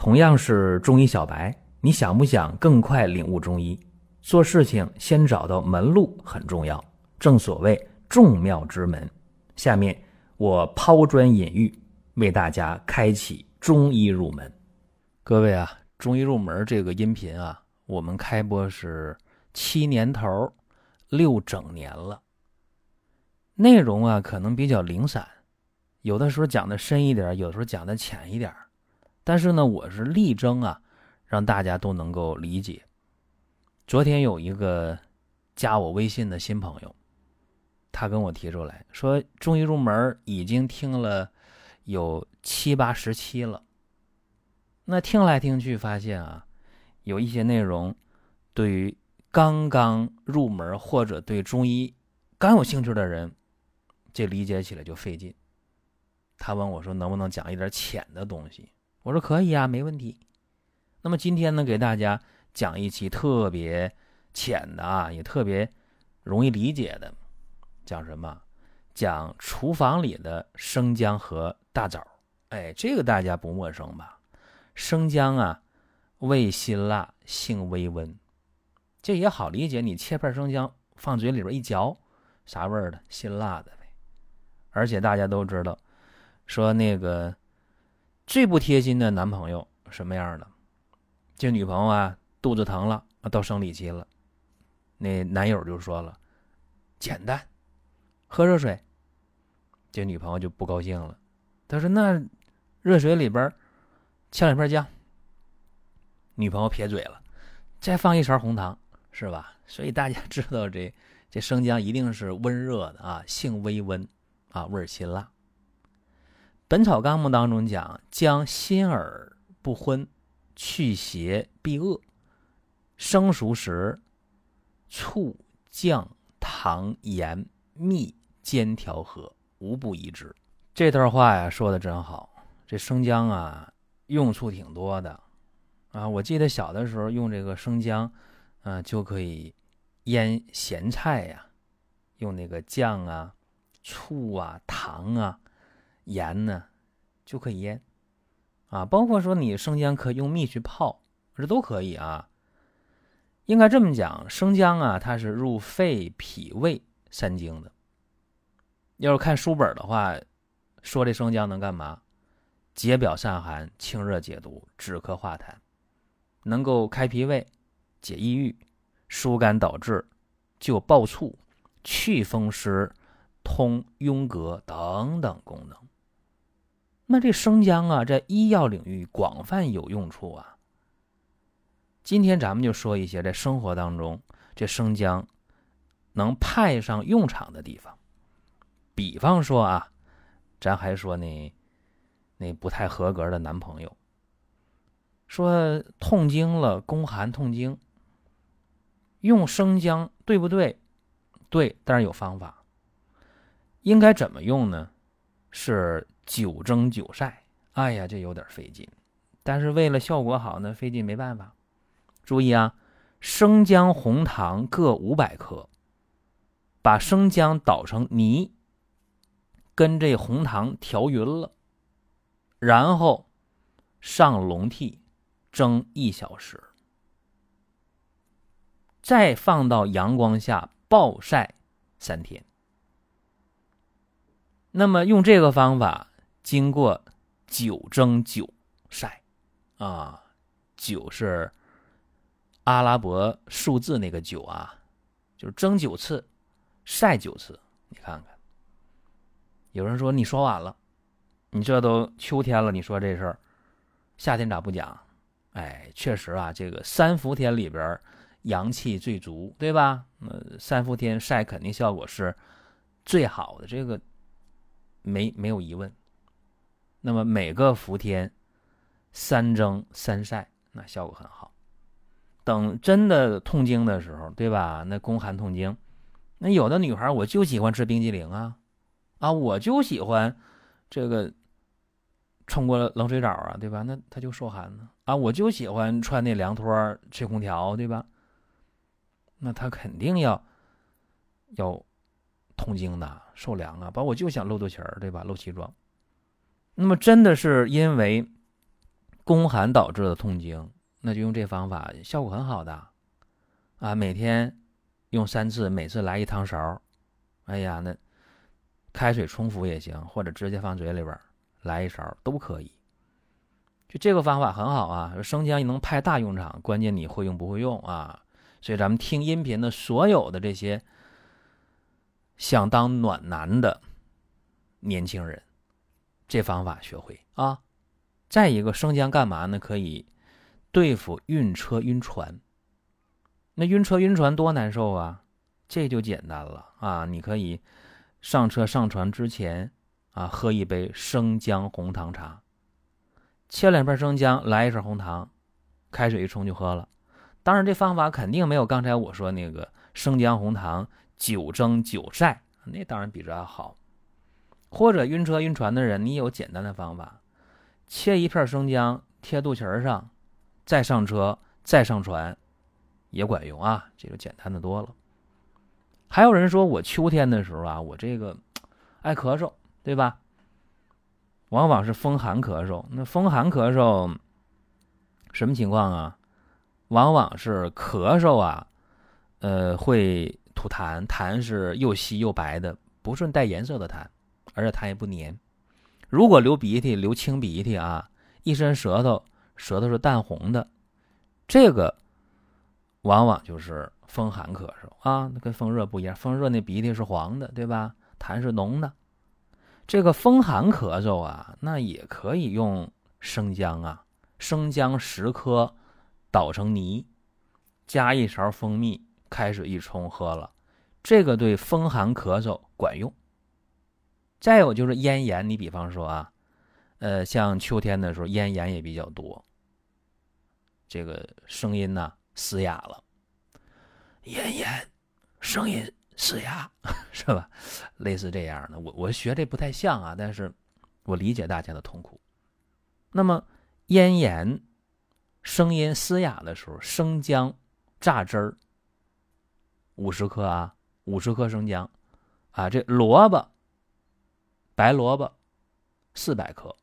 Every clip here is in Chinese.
同样是中医小白，你想不想更快领悟中医？做事情先找到门路很重要，正所谓众妙之门。下面我抛砖引玉，为大家开启中医入门。各位啊，中医入门这个音频啊，我们开播是七年头，六整年了。内容啊，可能比较零散，有的时候讲的深一点，有的时候讲的浅一点。但是呢，我是力争啊，让大家都能够理解。昨天有一个加我微信的新朋友，他跟我提出来说，中医入门已经听了有七八十期了。那听来听去，发现啊，有一些内容对于刚刚入门或者对中医刚有兴趣的人，这理解起来就费劲。他问我说，能不能讲一点浅的东西？我说可以啊，没问题。那么今天呢，给大家讲一期特别浅的啊，也特别容易理解的，讲什么？讲厨房里的生姜和大枣。哎，这个大家不陌生吧？生姜啊，味辛辣，性微温，这也好理解。你切片生姜放嘴里边一嚼，啥味儿的？辛辣的呗。而且大家都知道，说那个。最不贴心的男朋友什么样的？这女朋友啊，肚子疼了，到生理期了，那男友就说了：“简单，喝热水。”这女朋友就不高兴了，他说：“那热水里边呛两片姜。”女朋友撇嘴了：“再放一勺红糖，是吧？”所以大家知道这这生姜一定是温热的啊，性微温啊，味辛辣。《本草纲目》当中讲，姜辛而不荤，去邪避恶。生熟时，醋、酱、糖、盐、蜜煎调和，无不宜之。这段话呀，说的真好。这生姜啊，用处挺多的啊。我记得小的时候用这个生姜，啊，就可以腌咸菜呀，用那个酱啊、醋啊、糖啊。盐呢，就可以腌，啊，包括说你生姜可以用蜜去泡，这都可以啊。应该这么讲，生姜啊，它是入肺、脾、胃三经的。要是看书本的话，说这生姜能干嘛？解表散寒、清热解毒、止咳化痰，能够开脾胃、解抑郁、疏肝导滞、救暴猝、祛风湿、通壅膈等等功能。那这生姜啊，在医药领域广泛有用处啊。今天咱们就说一些在生活当中这生姜能派上用场的地方。比方说啊，咱还说那那不太合格的男朋友，说痛经了，宫寒痛经，用生姜对不对？对，但是有方法。应该怎么用呢？是。九蒸九晒，哎呀，这有点费劲。但是为了效果好呢，费劲没办法。注意啊，生姜、红糖各五百克，把生姜捣成泥，跟这红糖调匀了，然后上笼屉蒸一小时，再放到阳光下暴晒三天。那么用这个方法。经过九蒸九晒，啊，九是阿拉伯数字那个九啊，就是蒸九次，晒九次。你看看，有人说你说晚了，你这都秋天了，你说这事儿，夏天咋不讲？哎，确实啊，这个三伏天里边阳气最足，对吧？呃，三伏天晒肯定效果是最好的，这个没没有疑问。那么每个伏天三蒸三晒，那效果很好。等真的痛经的时候，对吧？那宫寒痛经，那有的女孩我就喜欢吃冰激凌啊，啊，我就喜欢这个冲过冷水澡啊，对吧？那她就受寒呢啊，我就喜欢穿那凉拖吹空调，对吧？那她肯定要要痛经的，受凉啊，把我就想露肚脐儿，对吧？露脐装。那么真的是因为宫寒导致的痛经，那就用这方法，效果很好的啊。每天用三次，每次来一汤勺。哎呀，那开水冲服也行，或者直接放嘴里边来一勺都可以。就这个方法很好啊，生姜也能派大用场，关键你会用不会用啊。所以咱们听音频的所有的这些想当暖男的年轻人，这方法学会啊。再一个，生姜干嘛呢？可以对付晕车晕船。那晕车晕船多难受啊！这就简单了啊！你可以上车上船之前啊，喝一杯生姜红糖茶，切两片生姜，来一勺红糖，开水一冲就喝了。当然，这方法肯定没有刚才我说那个生姜红糖久蒸久晒，那当然比这要好。或者晕车晕船的人，你有简单的方法，切一片生姜贴肚脐上，再上车再上船，也管用啊。这个简单的多了。还有人说我秋天的时候啊，我这个爱咳嗽，对吧？往往是风寒咳嗽。那风寒咳嗽什么情况啊？往往是咳嗽啊，呃，会吐痰，痰是又稀又白的，不顺带颜色的痰，而且它也不黏。如果流鼻涕，流清鼻涕啊，一伸舌头，舌头是淡红的，这个往往就是风寒咳嗽啊，跟风热不一样。风热那鼻涕是黄的，对吧？痰是浓的。这个风寒咳嗽啊，那也可以用生姜啊，生姜十颗。捣成泥，加一勺蜂蜜，开水一冲喝了，这个对风寒咳嗽管用。再有就是咽炎，你比方说啊，呃，像秋天的时候咽炎也比较多，这个声音呢嘶哑了，咽炎，声音嘶哑，是吧？类似这样的，我我学这不太像啊，但是我理解大家的痛苦。那么咽炎。声音嘶哑的时候，生姜榨汁儿五十克啊，五十克生姜啊，这萝卜白萝卜四百克，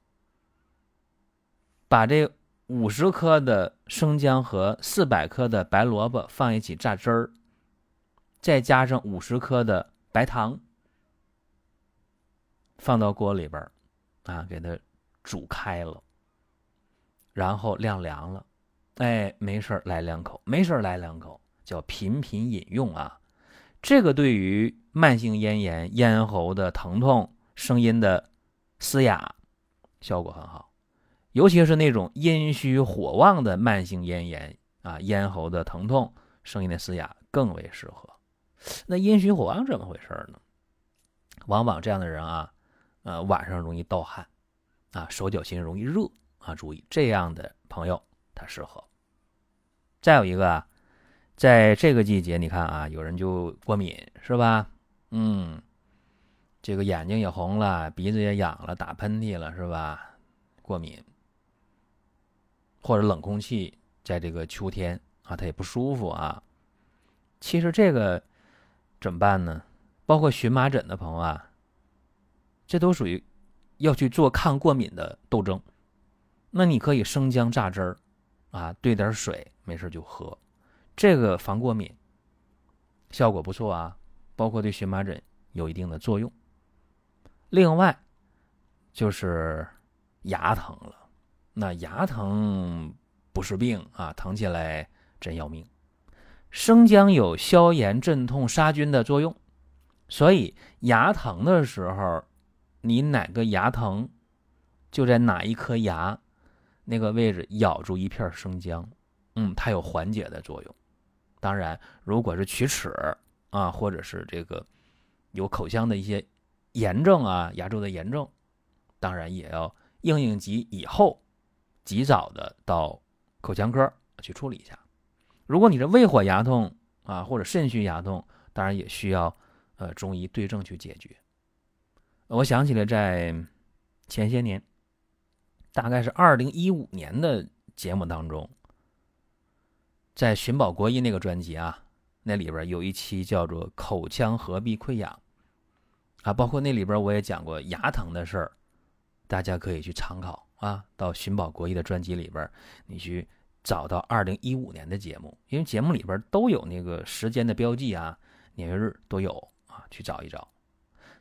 把这五十克的生姜和四百克的白萝卜放一起榨汁儿，再加上五十克的白糖，放到锅里边啊，给它煮开了。然后晾凉了，哎，没事来两口，没事来两口，叫频频饮用啊。这个对于慢性咽炎、咽喉的疼痛、声音的嘶哑，效果很好。尤其是那种阴虚火旺的慢性咽炎啊，咽喉的疼痛、声音的嘶哑更为适合。那阴虚火旺怎么回事呢？往往这样的人啊，呃，晚上容易盗汗啊，手脚心容易热。啊，注意这样的朋友，他适合。再有一个啊，在这个季节，你看啊，有人就过敏，是吧？嗯，这个眼睛也红了，鼻子也痒了，打喷嚏了，是吧？过敏，或者冷空气，在这个秋天啊，他也不舒服啊。其实这个怎么办呢？包括荨麻疹的朋友啊，这都属于要去做抗过敏的斗争。那你可以生姜榨汁儿，啊，兑点水，没事就喝，这个防过敏，效果不错啊，包括对荨麻疹有一定的作用。另外，就是牙疼了，那牙疼不是病啊，疼起来真要命。生姜有消炎、镇痛、杀菌的作用，所以牙疼的时候，你哪个牙疼，就在哪一颗牙。那个位置咬住一片生姜，嗯，它有缓解的作用。当然，如果是龋齿啊，或者是这个有口腔的一些炎症啊，牙周的炎症，当然也要应应急以后，及早的到口腔科去处理一下。如果你是胃火牙痛啊，或者肾虚牙痛，当然也需要呃中医对症去解决。我想起来在前些年。大概是二零一五年的节目当中，在寻宝国医那个专辑啊，那里边有一期叫做口腔合闭溃疡啊，包括那里边我也讲过牙疼的事儿，大家可以去参考啊，到寻宝国医的专辑里边，你去找到二零一五年的节目，因为节目里边都有那个时间的标记啊，年月日都有啊，去找一找。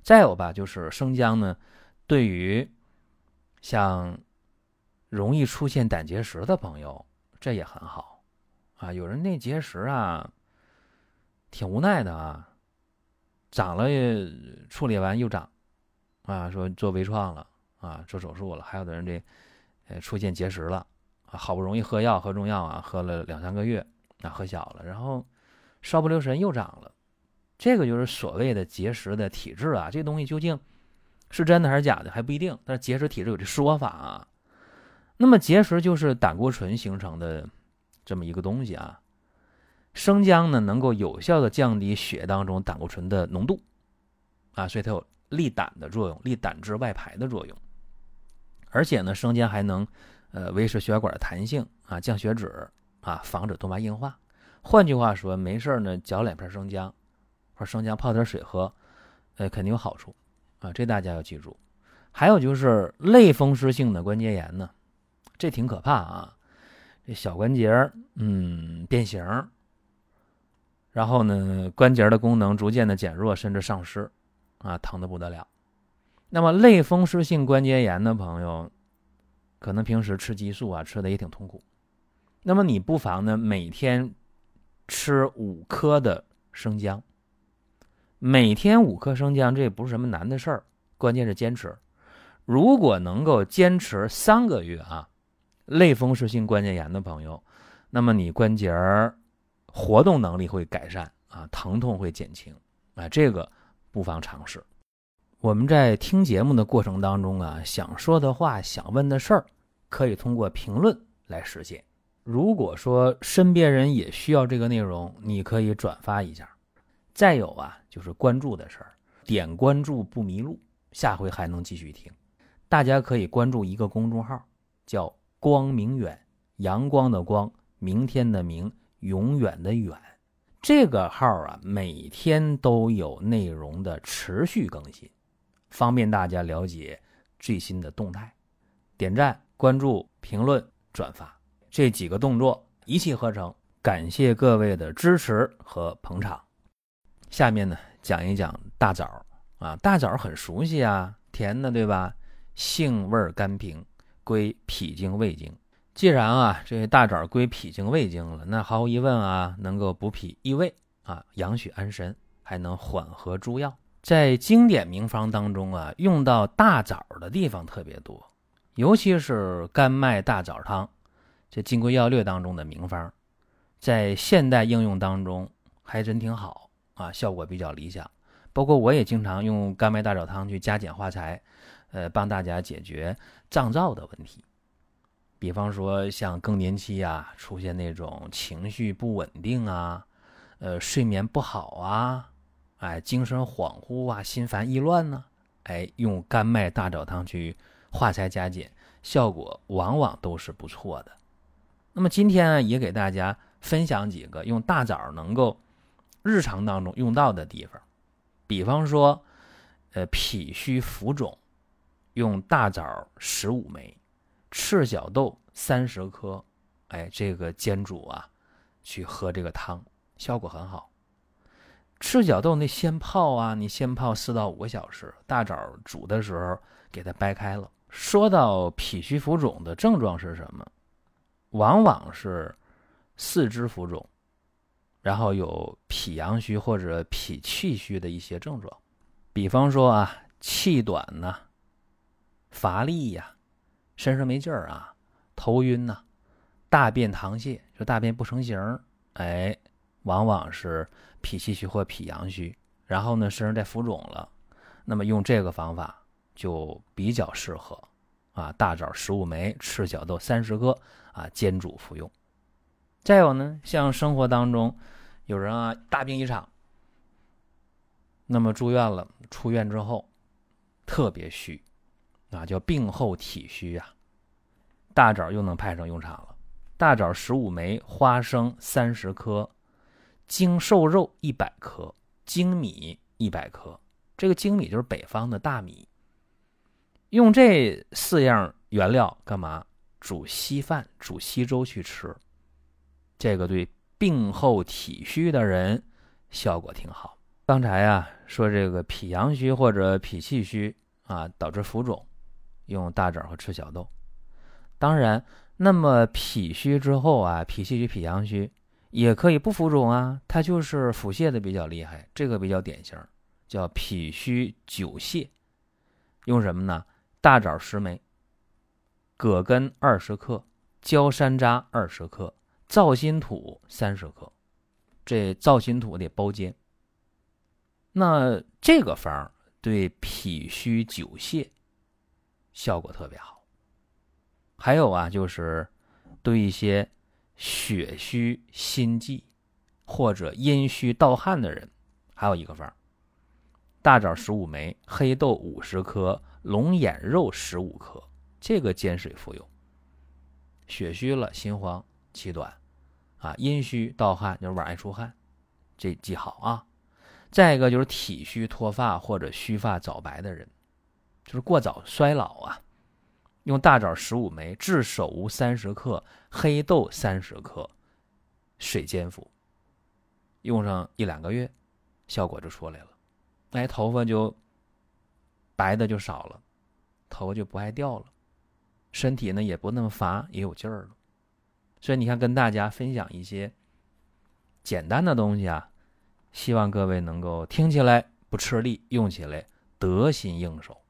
再有吧，就是生姜呢，对于像容易出现胆结石的朋友，这也很好啊。有人那结石啊，挺无奈的啊，长了处理完又长，啊，说做微创了啊，做手术了。还有的人这呃出现结石了啊，好不容易喝药喝中药啊，喝了两三个月啊，喝小了，然后稍不留神又长了。这个就是所谓的结石的体质啊，这东西究竟是真的还是假的还不一定。但是结石体质有这说法啊。那么结石就是胆固醇形成的这么一个东西啊。生姜呢能够有效的降低血当中胆固醇的浓度啊，所以它有利胆的作用，利胆汁外排的作用。而且呢，生姜还能呃维持血管的弹性啊，降血脂啊，防止动脉硬化。换句话说，没事呢嚼两片生姜。或生姜泡点水喝，呃，肯定有好处啊！这大家要记住。还有就是类风湿性的关节炎呢，这挺可怕啊！这小关节嗯变形，然后呢关节的功能逐渐的减弱甚至丧失，啊，疼的不得了。那么类风湿性关节炎的朋友，可能平时吃激素啊吃的也挺痛苦。那么你不妨呢每天吃五颗的生姜。每天五颗生姜，这也不是什么难的事儿，关键是坚持。如果能够坚持三个月啊，类风湿性关节炎的朋友，那么你关节儿活动能力会改善啊，疼痛会减轻啊，这个不妨尝试。我们在听节目的过程当中啊，想说的话、想问的事儿，可以通过评论来实现。如果说身边人也需要这个内容，你可以转发一下。再有啊，就是关注的事儿，点关注不迷路，下回还能继续听。大家可以关注一个公众号，叫“光明远”，阳光的光，明天的明，永远的远。这个号啊，每天都有内容的持续更新，方便大家了解最新的动态。点赞、关注、评论、转发这几个动作一气呵成，感谢各位的支持和捧场。下面呢，讲一讲大枣啊，大枣很熟悉啊，甜的对吧？性味甘平，归脾经、胃经。既然啊，这大枣归脾经、胃经了，那毫无疑问啊，能够补脾益胃啊，养血安神，还能缓和诸药。在经典名方当中啊，用到大枣的地方特别多，尤其是甘麦大枣汤，这《金匮要略》当中的名方，在现代应用当中还真挺好。啊，效果比较理想。包括我也经常用甘麦大枣汤去加减化财，呃，帮大家解决脏燥的问题。比方说像更年期啊，出现那种情绪不稳定啊，呃，睡眠不好啊，哎，精神恍惚啊，心烦意乱呢，哎，用甘麦大枣汤去化财加减，效果往往都是不错的。那么今天啊，也给大家分享几个用大枣能够。日常当中用到的地方，比方说，呃，脾虚浮肿，用大枣十五枚，赤小豆三十颗，哎，这个煎煮啊，去喝这个汤，效果很好。赤小豆那先泡啊，你先泡四到五个小时，大枣煮的时候给它掰开了。说到脾虚浮肿的症状是什么？往往是四肢浮肿。然后有脾阳虚或者脾气虚的一些症状，比方说啊，气短呐，乏力呀，身上没劲儿啊，头晕呐，大便溏泻，就大便不成形儿，哎，往往是脾气虚或脾阳虚。然后呢，身上带浮肿了，那么用这个方法就比较适合啊，大枣十五枚，赤小豆三十颗啊，煎煮服用。再有呢，像生活当中。有人啊，大病一场，那么住院了，出院之后特别虚，啊，叫病后体虚啊，大枣又能派上用场了。大枣十五枚，花生三十颗，精瘦肉一百克，精米一百克。这个精米就是北方的大米。用这四样原料干嘛？煮稀饭、煮稀粥去吃，这个对病后体虚的人效果挺好。刚才啊说这个脾阳虚或者脾气虚啊导致浮肿，用大枣和赤小豆。当然，那么脾虚之后啊，脾气虚、脾阳虚也可以不浮肿啊，它就是腹泻的比较厉害，这个比较典型，叫脾虚久泻。用什么呢？大枣十枚。葛根二十克，焦山楂二十克，皂心土三十克。这皂心土得包煎。那这个方对脾虚久泻效果特别好。还有啊，就是对一些血虚心悸或者阴虚盗汗的人，还有一个方：大枣十五枚，黑豆五十克，龙眼肉十五克。这个煎水服用，血虚了、心慌、气短，啊，阴虚盗汗就是晚爱出汗，这记好啊。再一个就是体虚脱发或者须发早白的人，就是过早衰老啊，用大枣十五枚、炙首乌三十克、黑豆三十克，水煎服，用上一两个月，效果就出来了，哎，头发就白的就少了，头发就不爱掉了。身体呢也不那么乏，也有劲儿了。所以你看，跟大家分享一些简单的东西啊，希望各位能够听起来不吃力，用起来得心应手。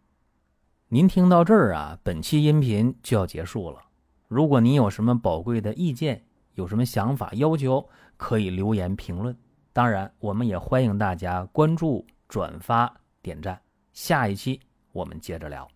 您听到这儿啊，本期音频就要结束了。如果您有什么宝贵的意见，有什么想法要求，可以留言评论。当然，我们也欢迎大家关注、转发、点赞。下一期我们接着聊。